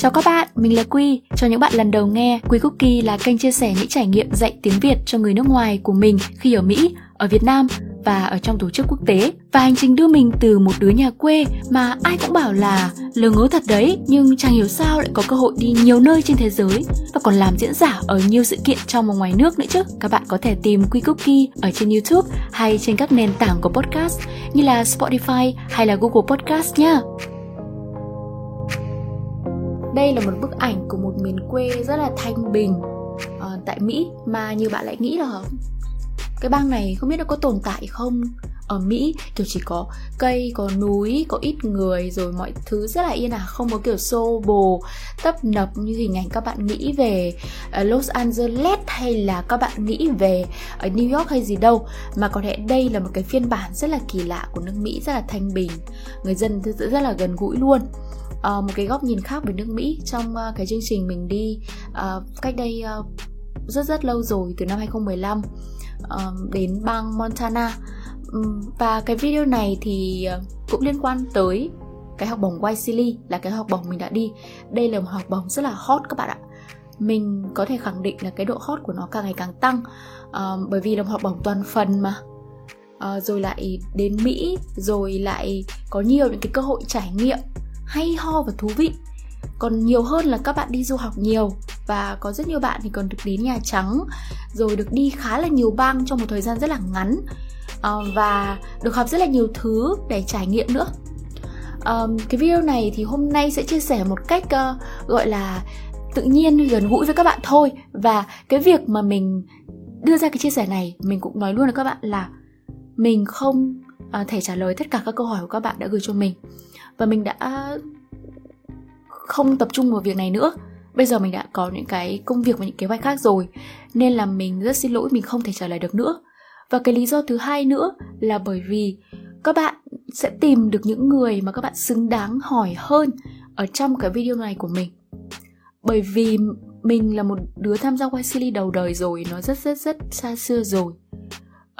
Chào các bạn, mình là Quy. Cho những bạn lần đầu nghe, Quy Cookie là kênh chia sẻ những trải nghiệm dạy tiếng Việt cho người nước ngoài của mình khi ở Mỹ, ở Việt Nam và ở trong tổ chức quốc tế và hành trình đưa mình từ một đứa nhà quê mà ai cũng bảo là lừa ngớ thật đấy nhưng chẳng hiểu sao lại có cơ hội đi nhiều nơi trên thế giới và còn làm diễn giả ở nhiều sự kiện trong và ngoài nước nữa chứ các bạn có thể tìm Quy Cookie ở trên YouTube hay trên các nền tảng của podcast như là Spotify hay là Google Podcast nhé đây là một bức ảnh của một miền quê rất là thanh bình uh, tại Mỹ mà nhiều bạn lại nghĩ là cái bang này không biết nó có tồn tại không? Ở Mỹ kiểu chỉ có cây, có núi, có ít người rồi mọi thứ rất là yên ả, à, không có kiểu xô bồ, tấp nập như hình ảnh các bạn nghĩ về ờ, Los Angeles hay là các bạn nghĩ về ở New York hay gì đâu. Mà có thể đây là một cái phiên bản rất là kỳ lạ của nước Mỹ rất là thanh bình, người dân rất là gần gũi luôn uh, một cái góc nhìn khác về nước Mỹ trong uh, cái chương trình mình đi uh, cách đây uh, rất rất lâu rồi từ năm 2015 uh, đến bang Montana. Um, và cái video này thì uh, cũng liên quan tới cái học bổng Silly là cái học bổng mình đã đi. Đây là một học bổng rất là hot các bạn ạ. Mình có thể khẳng định là cái độ hot của nó càng ngày càng tăng uh, bởi vì là một học bổng toàn phần mà. Uh, rồi lại đến Mỹ rồi lại có nhiều những cái cơ hội trải nghiệm hay ho và thú vị. Còn nhiều hơn là các bạn đi du học nhiều và có rất nhiều bạn thì còn được đến Nhà Trắng rồi được đi khá là nhiều bang trong một thời gian rất là ngắn ờ, và được học rất là nhiều thứ để trải nghiệm nữa. Um, cái video này thì hôm nay sẽ chia sẻ một cách uh, gọi là tự nhiên gần gũi với các bạn thôi. Và cái việc mà mình đưa ra cái chia sẻ này mình cũng nói luôn với các bạn là mình không uh, thể trả lời tất cả các câu hỏi của các bạn đã gửi cho mình và mình đã không tập trung vào việc này nữa. Bây giờ mình đã có những cái công việc và những kế hoạch khác rồi. Nên là mình rất xin lỗi, mình không thể trả lời được nữa. Và cái lý do thứ hai nữa là bởi vì các bạn sẽ tìm được những người mà các bạn xứng đáng hỏi hơn ở trong cái video này của mình. Bởi vì mình là một đứa tham gia YCL đầu đời rồi, nó rất rất rất xa xưa rồi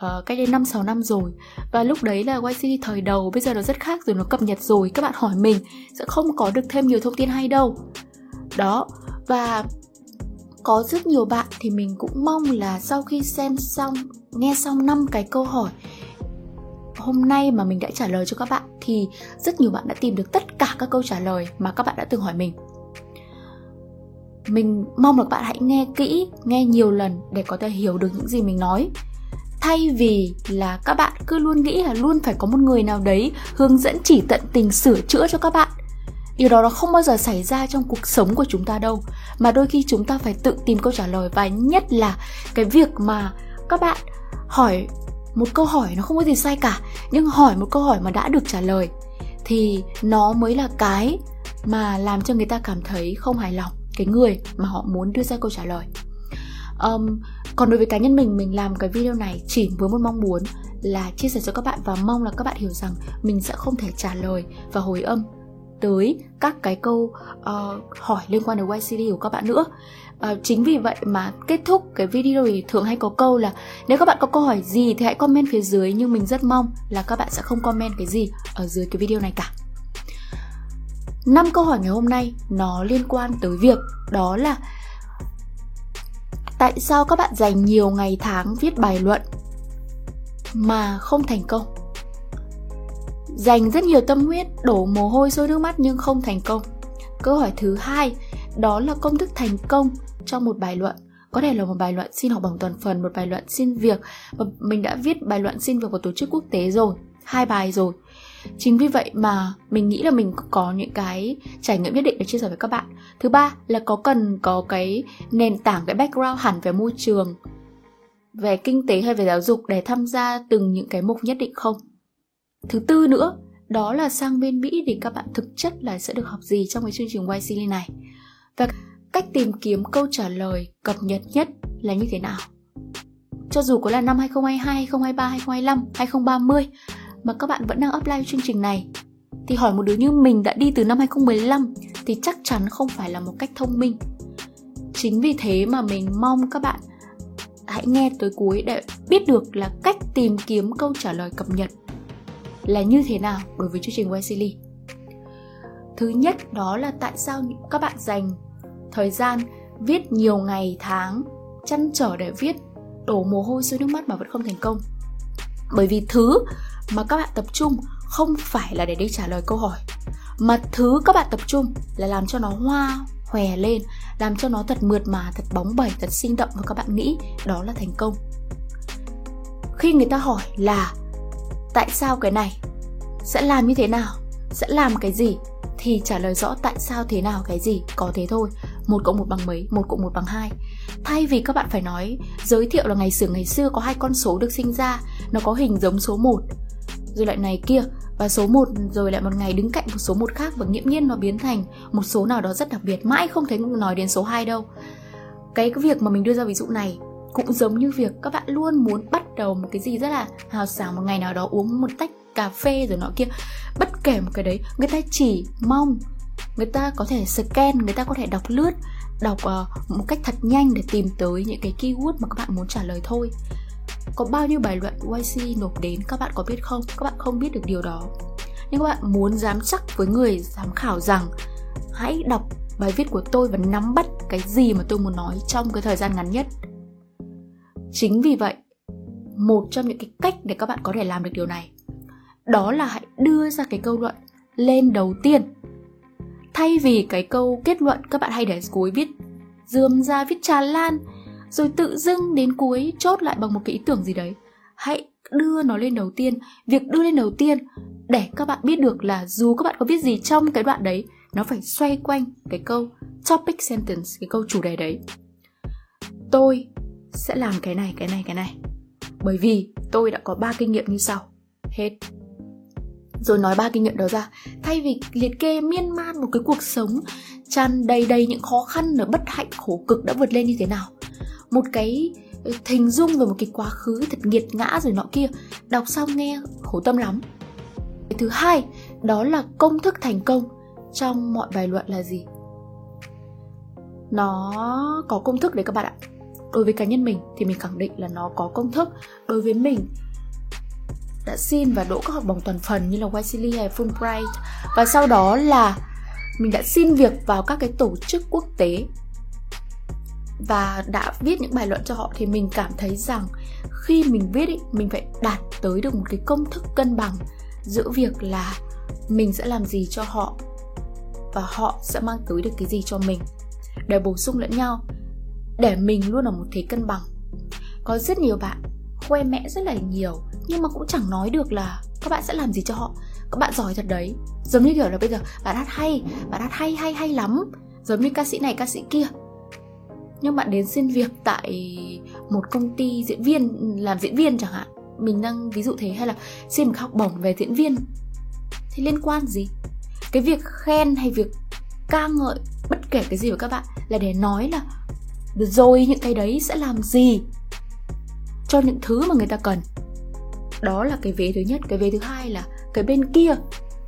uh, cách đây 5 6 năm rồi. Và lúc đấy là YCD thời đầu bây giờ nó rất khác rồi nó cập nhật rồi. Các bạn hỏi mình sẽ không có được thêm nhiều thông tin hay đâu. Đó và có rất nhiều bạn thì mình cũng mong là sau khi xem xong nghe xong năm cái câu hỏi hôm nay mà mình đã trả lời cho các bạn thì rất nhiều bạn đã tìm được tất cả các câu trả lời mà các bạn đã từng hỏi mình. Mình mong là các bạn hãy nghe kỹ nghe nhiều lần để có thể hiểu được những gì mình nói thay vì là các bạn cứ luôn nghĩ là luôn phải có một người nào đấy hướng dẫn chỉ tận tình sửa chữa cho các bạn. Điều đó nó không bao giờ xảy ra trong cuộc sống của chúng ta đâu mà đôi khi chúng ta phải tự tìm câu trả lời và nhất là cái việc mà các bạn hỏi một câu hỏi nó không có gì sai cả nhưng hỏi một câu hỏi mà đã được trả lời thì nó mới là cái mà làm cho người ta cảm thấy không hài lòng cái người mà họ muốn đưa ra câu trả lời. Um, còn đối với cá nhân mình mình làm cái video này chỉ với một mong muốn là chia sẻ cho các bạn và mong là các bạn hiểu rằng mình sẽ không thể trả lời và hồi âm tới các cái câu uh, hỏi liên quan đến YCD của các bạn nữa. Uh, chính vì vậy mà kết thúc cái video thì thường hay có câu là nếu các bạn có câu hỏi gì thì hãy comment phía dưới nhưng mình rất mong là các bạn sẽ không comment cái gì ở dưới cái video này cả. Năm câu hỏi ngày hôm nay nó liên quan tới việc đó là tại sao các bạn dành nhiều ngày tháng viết bài luận mà không thành công? Dành rất nhiều tâm huyết, đổ mồ hôi sôi nước mắt nhưng không thành công. Câu hỏi thứ hai, đó là công thức thành công trong một bài luận. Có thể là một bài luận xin học bằng toàn phần, một bài luận xin việc. Và mình đã viết bài luận xin việc của tổ chức quốc tế rồi, hai bài rồi chính vì vậy mà mình nghĩ là mình có những cái trải nghiệm nhất định để chia sẻ với các bạn. Thứ ba là có cần có cái nền tảng cái background hẳn về môi trường về kinh tế hay về giáo dục để tham gia từng những cái mục nhất định không? Thứ tư nữa đó là sang bên mỹ thì các bạn thực chất là sẽ được học gì trong cái chương trình YC này? Và cách tìm kiếm câu trả lời cập nhật nhất là như thế nào? Cho dù có là năm 2022, 2023, 2025, 2030 mà các bạn vẫn đang apply chương trình này thì hỏi một đứa như mình đã đi từ năm 2015 thì chắc chắn không phải là một cách thông minh. Chính vì thế mà mình mong các bạn hãy nghe tới cuối để biết được là cách tìm kiếm câu trả lời cập nhật là như thế nào đối với chương trình Wesley. thứ nhất đó là tại sao các bạn dành thời gian viết nhiều ngày, tháng, chăn trở để viết đổ mồ hôi xuống nước mắt mà vẫn không thành công bởi vì thứ mà các bạn tập trung không phải là để đi trả lời câu hỏi, mà thứ các bạn tập trung là làm cho nó hoa, hòe lên, làm cho nó thật mượt mà, thật bóng bẩy, thật sinh động và các bạn nghĩ đó là thành công. Khi người ta hỏi là tại sao cái này, sẽ làm như thế nào, sẽ làm cái gì, thì trả lời rõ tại sao thế nào, cái gì có thế thôi. Một cộng một bằng mấy, một cộng một bằng hai. Thay vì các bạn phải nói, giới thiệu là ngày xưa ngày xưa có hai con số được sinh ra, nó có hình giống số 1 rồi lại này kia và số 1 rồi lại một ngày đứng cạnh một số một khác và nghiễm nhiên nó biến thành một số nào đó rất đặc biệt mãi không thấy nói đến số 2 đâu. Cái, cái việc mà mình đưa ra ví dụ này cũng giống như việc các bạn luôn muốn bắt đầu một cái gì rất là hào sảng một ngày nào đó uống một tách cà phê rồi nọ kia. Bất kể một cái đấy người ta chỉ mong người ta có thể scan người ta có thể đọc lướt đọc uh, một cách thật nhanh để tìm tới những cái keyword mà các bạn muốn trả lời thôi có bao nhiêu bài luận YC nộp đến các bạn có biết không? Các bạn không biết được điều đó. Nhưng các bạn muốn dám chắc với người giám khảo rằng, hãy đọc bài viết của tôi và nắm bắt cái gì mà tôi muốn nói trong cái thời gian ngắn nhất. Chính vì vậy, một trong những cái cách để các bạn có thể làm được điều này, đó là hãy đưa ra cái câu luận lên đầu tiên. Thay vì cái câu kết luận các bạn hay để cuối viết, dườm ra viết tràn lan rồi tự dưng đến cuối chốt lại bằng một cái ý tưởng gì đấy. Hãy đưa nó lên đầu tiên. Việc đưa lên đầu tiên, để các bạn biết được là dù các bạn có viết gì trong cái đoạn đấy, nó phải xoay quanh cái câu topic sentence, cái câu chủ đề đấy. Tôi sẽ làm cái này cái này cái này. Bởi vì tôi đã có ba kinh nghiệm như sau. Hết. Rồi nói ba kinh nghiệm đó ra. Thay vì liệt kê miên man một cái cuộc sống, tràn đầy đầy những khó khăn và bất hạnh, khổ cực đã vượt lên như thế nào một cái hình dung về một cái quá khứ thật nghiệt ngã rồi nọ kia. Đọc xong nghe khổ tâm lắm. Cái thứ hai, đó là công thức thành công trong mọi bài luận là gì? Nó có công thức đấy các bạn ạ. Đối với cá nhân mình thì mình khẳng định là nó có công thức. Đối với mình, đã xin và đỗ các học bổng toàn phần như là Wesley hay Fulbright. Và sau đó là mình đã xin việc vào các cái tổ chức quốc tế và đã viết những bài luận cho họ thì mình cảm thấy rằng khi mình viết ý, mình phải đạt tới được một cái công thức cân bằng giữa việc là mình sẽ làm gì cho họ và họ sẽ mang tới được cái gì cho mình. Để bổ sung lẫn nhau để mình luôn ở một thế cân bằng. Có rất nhiều bạn khoe mẽ rất là nhiều nhưng mà cũng chẳng nói được là các bạn sẽ làm gì cho họ. Các bạn giỏi thật đấy. Giống như kiểu là bây giờ bạn hát hay bạn hát hay hay hay lắm. Giống như ca sĩ này ca sĩ kia nhưng bạn đến xin việc tại một công ty diễn viên, làm diễn viên chẳng hạn. Mình đang ví dụ thế, hay là xin một học bổng về diễn viên. Thì liên quan gì? Cái việc khen hay việc ca ngợi, bất kể cái gì của các bạn, là để nói là rồi, những cái đấy sẽ làm gì cho những thứ mà người ta cần? Đó là cái vế thứ nhất. Cái vế thứ hai là cái bên kia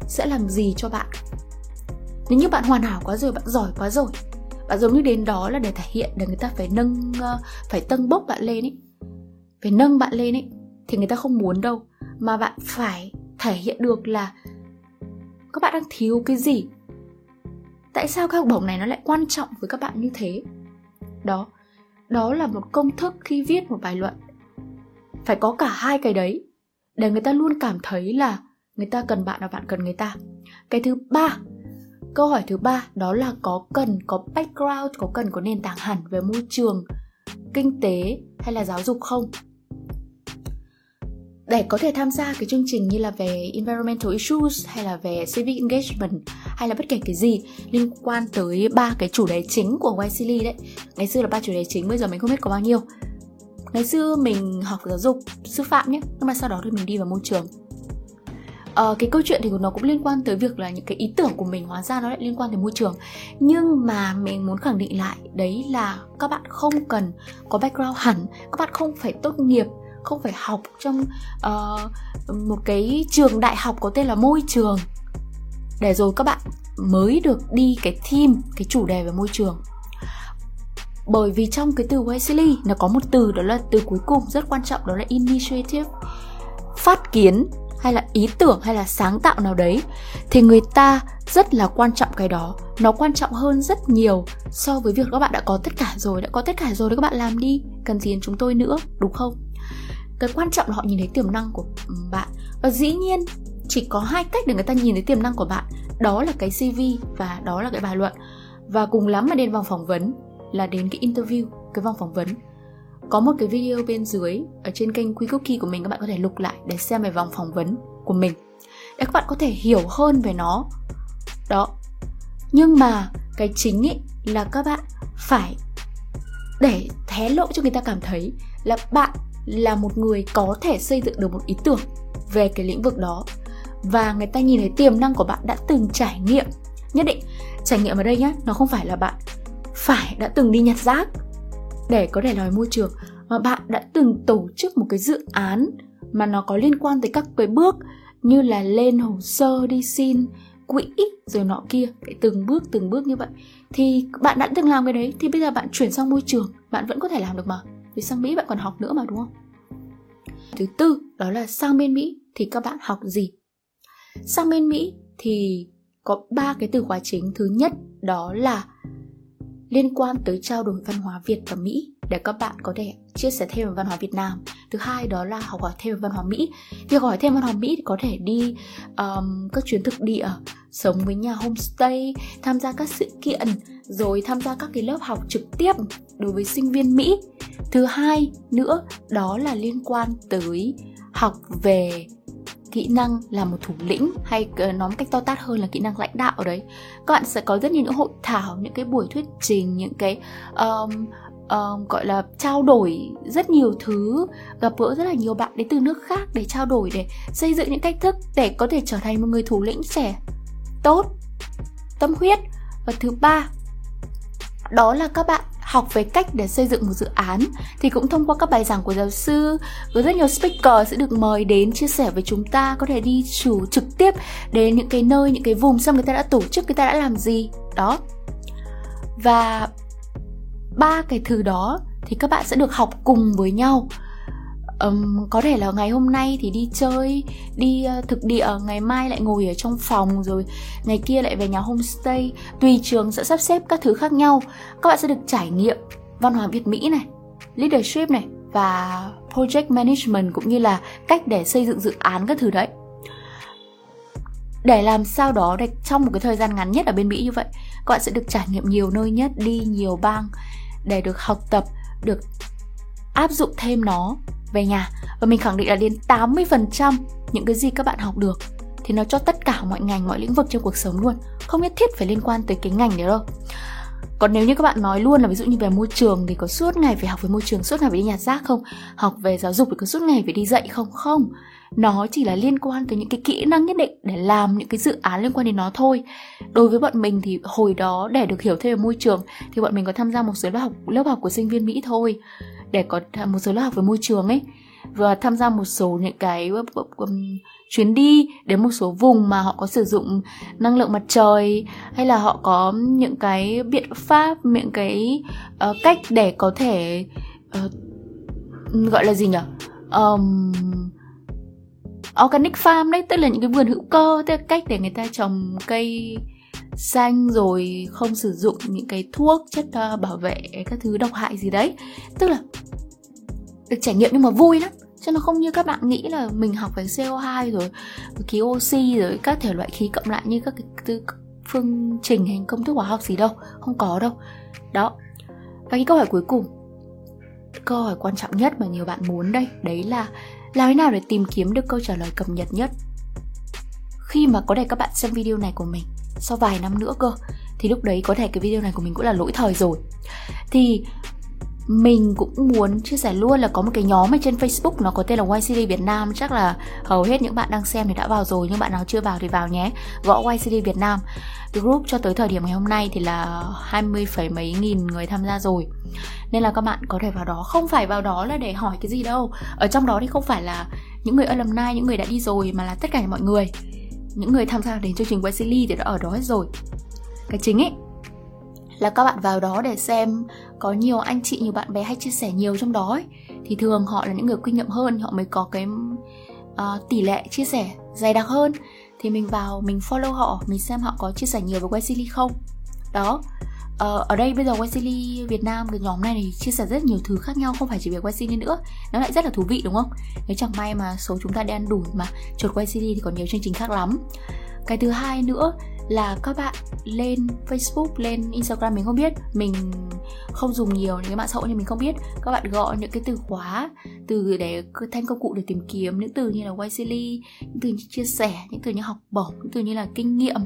sẽ làm gì cho bạn? Nếu như bạn hoàn hảo quá rồi, bạn giỏi quá rồi bạn giống như đến đó là để thể hiện để người ta phải nâng ờ, phải tâng bốc bạn lên ấy phải nâng bạn lên ấy thì người ta không muốn đâu. Mà bạn phải thể hiện được là các bạn đang thiếu cái gì. Tại sao các học bổng này nó lại quan trọng với các bạn như thế? Đó đó là một công thức khi viết một bài luận. Phải có cả hai cái đấy, để người ta luôn cảm thấy là người ta cần bạn và bạn cần người ta. Cái thứ ba câu hỏi thứ ba đó là có cần, có background, có cần có nền tảng hẳn về môi trường, kinh tế hay là giáo dục không? Để có thể tham gia cái chương trình như là về environmental issues hay là về civic engagement hay là bất kể cái gì liên quan tới ba cái chủ đề chính của YCL đấy. Ngày xưa là ba chủ đề chính, bây giờ mình không biết có bao nhiêu. Ngày xưa mình học giáo dục sư phạm nhé, nhưng mà sau đó thì mình đi vào môi trường uh, cái câu chuyện thì nó cũng liên quan tới việc là những cái ý tưởng của mình hóa ra nó lại liên quan tới môi trường. Nhưng mà mình muốn khẳng định lại đấy là các bạn không cần có background hẳn các bạn không phải tốt nghiệp không phải học trong uh, một cái trường đại học có tên là môi trường. Để rồi các bạn mới được đi cái team cái chủ đề về môi trường. Bởi vì trong cái từ Wesley nó có một từ đó là từ cuối cùng rất quan trọng đó là initiative phát kiến hay là ý tưởng hay là sáng tạo nào đấy, thì người ta rất là quan trọng cái đó. Nó quan trọng hơn rất nhiều so với việc các bạn đã có tất cả rồi, đã có tất cả rồi thì các bạn làm đi, cần gì đến chúng tôi nữa, đúng không? Cái quan trọng là họ nhìn thấy tiềm năng của ừ, bạn. Và dĩ nhiên, chỉ có hai cách để người ta nhìn thấy tiềm năng của bạn. Đó là cái cv và đó là cái bài luận. Và cùng lắm mà đến vòng phỏng vấn là đến cái interview, cái vòng phỏng vấn có một cái video bên dưới, ở trên kênh Quy Cookie của mình, các bạn có thể lục lại để xem về vòng phỏng vấn của mình. Để các bạn có thể hiểu hơn về nó. Đó. Nhưng mà cái chính ý là các bạn phải để hé lộ cho người ta cảm thấy là bạn là một người có thể xây dựng được một ý tưởng về cái lĩnh vực đó. Và người ta nhìn thấy tiềm năng của bạn đã từng trải nghiệm. Nhất định, trải nghiệm ở đây nhé nó không phải là bạn phải đã từng đi nhặt rác để có thể nói môi trường, mà bạn đã từng tổ chức một cái dự án mà nó có liên quan tới các cái bước như là lên hồ sơ đi xin quỹ rồi nọ kia, cái từng bước từng bước như vậy. Thì bạn đã từng làm cái đấy, thì bây giờ bạn chuyển sang môi trường, bạn vẫn có thể làm được mà. Vì sang mỹ bạn còn học nữa mà, đúng không? Thứ tư, đó là sang bên mỹ thì các bạn học gì? Sang bên mỹ thì có ba cái từ khóa chính. Thứ nhất đó là liên quan tới trao đổi văn hóa việt và mỹ để các bạn có thể chia sẻ thêm về văn hóa Việt Nam. Thứ hai đó là học hỏi thêm về văn hóa Mỹ. Việc hỏi thêm văn hóa Mỹ thì có thể đi um, các chuyến thực địa, sống với nhà homestay, tham gia các sự kiện, rồi tham gia các cái lớp học trực tiếp đối với sinh viên Mỹ. Thứ hai nữa đó là liên quan tới học về kỹ năng là một thủ lĩnh hay nói một cách to tát hơn là kỹ năng lãnh đạo ở đấy. Các bạn sẽ có rất nhiều những hội thảo những cái buổi thuyết trình những cái um, um, gọi là trao đổi rất nhiều thứ gặp gỡ rất là nhiều bạn đến từ nước khác để trao đổi để xây dựng những cách thức để có thể trở thành một người thủ lĩnh trẻ tốt tâm huyết. Và thứ ba đó là các bạn học về cách để xây dựng một dự án. Thì cũng thông qua các bài giảng của giáo sư, có rất nhiều speaker sẽ được mời đến chia sẻ với chúng ta, có thể đi chủ trực tiếp đến những cái nơi, những cái vùng xem người ta đã tổ chức, người ta đã làm gì. Đó. Và ba cái thứ đó thì các bạn sẽ được học cùng với nhau um, có thể là ngày hôm nay thì đi chơi đi uh, thực địa ngày mai lại ngồi ở trong phòng rồi ngày kia lại về nhà homestay. Tùy trường sẽ sắp xếp các thứ khác nhau. Các bạn sẽ được trải nghiệm văn hóa việt mỹ này leadership này và project management cũng như là cách để xây dựng dự án các thứ đấy. Để làm sao đó để trong một cái thời gian ngắn nhất ở bên Mỹ như vậy các bạn sẽ được trải nghiệm nhiều nơi nhất đi nhiều bang để được học tập được áp dụng thêm nó về nhà, và mình khẳng định là đến 80% những cái gì các bạn học được thì nó cho tất cả mọi ngành, mọi lĩnh vực trong cuộc sống luôn. Không nhất thiết phải liên quan tới cái ngành đấy đâu. Còn nếu như các bạn nói luôn là ví dụ như về môi trường thì có suốt ngày phải học về môi trường, suốt ngày phải đi nhặt rác không? Học về giáo dục thì có suốt ngày phải đi dạy không? Không. Nó chỉ là liên quan tới những cái kỹ năng nhất định để làm những cái dự án liên quan đến nó thôi. Đối với bọn mình thì hồi đó để được hiểu thêm về môi trường thì bọn mình có tham gia một số lớp học lớp học của sinh viên mỹ thôi để có một số lớp học về môi trường ấy và tham gia một số những cái chuyến đi đến một số vùng mà họ có sử dụng năng lượng mặt trời hay là họ có những cái biện pháp những cái uh, cách để có thể uh, gọi là gì nhỉ? Um, organic farm đấy tức là những cái vườn hữu cơ tức là cách để người ta trồng cây xanh rồi không sử dụng những cái thuốc chất uh, bảo vệ các thứ độc hại gì đấy. Tức là được trải nghiệm nhưng mà vui lắm. Chứ nó không như các bạn nghĩ là mình học về CO2 rồi khí oxy rồi các thể loại khí cộng lại như các cái tư phương trình hay công thức hóa học gì đâu. Không có đâu. Đó. Và cái câu hỏi cuối cùng câu hỏi quan trọng nhất mà nhiều bạn muốn đây đấy là làm thế nào để tìm kiếm được câu trả lời cập nhật nhất? Khi mà có thể các bạn xem video này của mình sau vài năm nữa cơ. Thì lúc đấy có thể cái video này của mình cũng là lỗi thời rồi. Thì mình cũng muốn chia sẻ luôn là có một cái nhóm ở trên Facebook, nó có tên là YCD Việt Nam. Chắc là hầu hết những bạn đang xem thì đã vào rồi, nhưng bạn nào chưa vào thì vào nhé. Gõ YCD Việt Nam. Cái group cho tới thời điểm ngày hôm nay thì là 20 phẩy mấy nghìn người tham gia rồi. Nên là các bạn có thể vào đó. Không phải vào đó là để hỏi cái gì đâu. Ở trong đó thì không phải là những người alumni, những người đã đi rồi mà là tất cả mọi người những người tham gia đến chương trình Wesley thì đã ở đó hết rồi. Cái chính ấy là các bạn vào đó để xem có nhiều anh chị nhiều bạn bè hay chia sẻ nhiều trong đó ấy, thì thường họ là những người kinh nghiệm hơn họ mới có cái uh, tỷ lệ chia sẻ dày đặc hơn. Thì mình vào mình follow họ mình xem họ có chia sẻ nhiều về Wesley không. Đó uh, ở đây bây giờ Wesley Việt Nam cái nhóm này thì chia sẻ rất nhiều thứ khác nhau không phải chỉ về Wesley nữa. Nó lại rất là thú vị đúng không? Nếu chẳng may mà số chúng ta đen đủ mà chuột Wesley thì còn nhiều chương trình khác lắm. Cái thứ hai nữa là các bạn lên Facebook, lên Instagram mình không biết. Mình không dùng nhiều những cái mạng xã hội nên mình không biết. Các bạn gọi những cái từ khóa Từ để thanh công cụ để tìm kiếm Những từ như là YCL, những từ như chia sẻ Những từ như học bổng, những từ như là kinh nghiệm.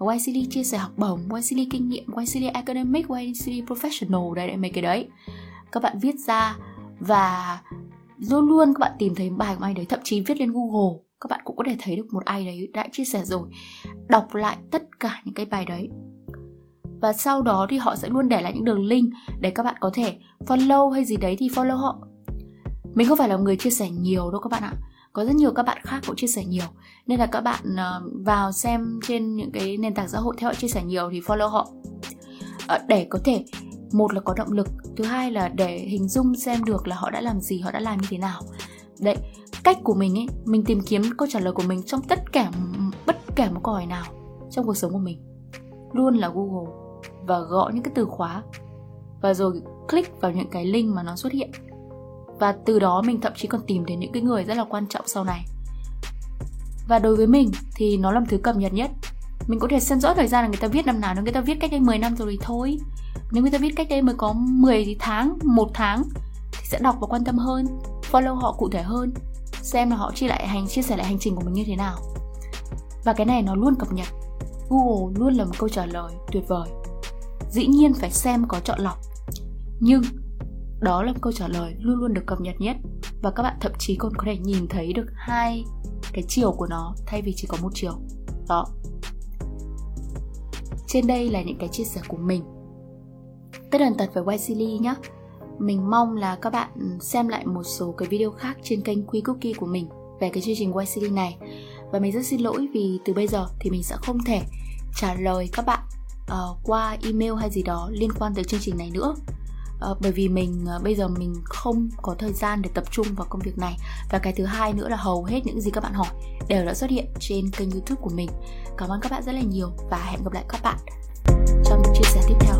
YCD chia sẻ học bổng, YCD kinh nghiệm, YCD academic, YCD professional. Đấy, mấy cái đấy. Các bạn viết ra và luôn luôn các bạn tìm thấy bài của ai đấy Thậm chí viết lên Google. Các bạn cũng có thể thấy được một ai đấy đã chia sẻ rồi. Đọc lại tất cả những cái bài đấy. Và sau đó thì họ sẽ luôn để lại những đường link để các bạn có thể follow hay gì đấy thì follow họ. Mình không phải là người chia sẻ nhiều đâu các bạn ạ có rất nhiều các bạn khác cũng chia sẻ nhiều. Nên là các bạn ờ, vào xem trên những cái nền tảng xã hội theo họ chia sẻ nhiều thì follow họ. Ờ, để có thể, một là có động lực, thứ hai là để hình dung xem được là họ đã làm gì, họ đã làm như thế nào. Đấy, cách của mình ấy, mình tìm kiếm câu trả lời của mình trong tất cả, bất kể một câu hỏi nào trong cuộc sống của mình. Luôn là google và gõ những cái từ khóa và rồi click vào những cái link mà nó xuất hiện và từ đó mình thậm chí còn tìm đến những cái người rất là quan trọng sau này. Và đối với mình thì nó là một thứ cập nhật nhất. Mình có thể xem rõ thời gian là người ta viết năm nào, nếu người ta viết cách đây 10 năm rồi thì thôi. Nếu người ta viết cách đây mới có 10 tháng, một tháng thì sẽ đọc và quan tâm hơn, follow họ cụ thể hơn, xem là họ chia lại hành, chia sẻ lại hành trình của mình như thế nào. Và cái này nó luôn cập nhật. Google luôn là một câu trả lời tuyệt vời. Dĩ nhiên phải xem có chọn lọc. Nhưng đó là câu trả lời luôn luôn được cập nhật nhất. Và các bạn thậm chí còn có thể nhìn thấy được hai cái chiều của nó thay vì chỉ có một chiều. Đó. Trên đây là những cái chia sẻ của mình. Tất tần tật với YCL nhé mình mong là các bạn ừ, xem lại một số cái video khác trên kênh Quy Cookie của mình về cái chương trình YCD này. Và mình rất xin lỗi vì từ bây giờ thì mình sẽ không thể trả lời các bạn uh, qua email hay gì đó liên quan tới chương trình này nữa uh, bởi vì mình uh, bây giờ mình không có thời gian để tập trung vào công việc này. Và cái thứ hai nữa là hầu hết những gì các bạn hỏi đều đã xuất hiện trên kênh youtube của mình. Cảm ơn các bạn rất là nhiều và hẹn gặp lại các bạn trong chia sẻ tiếp theo.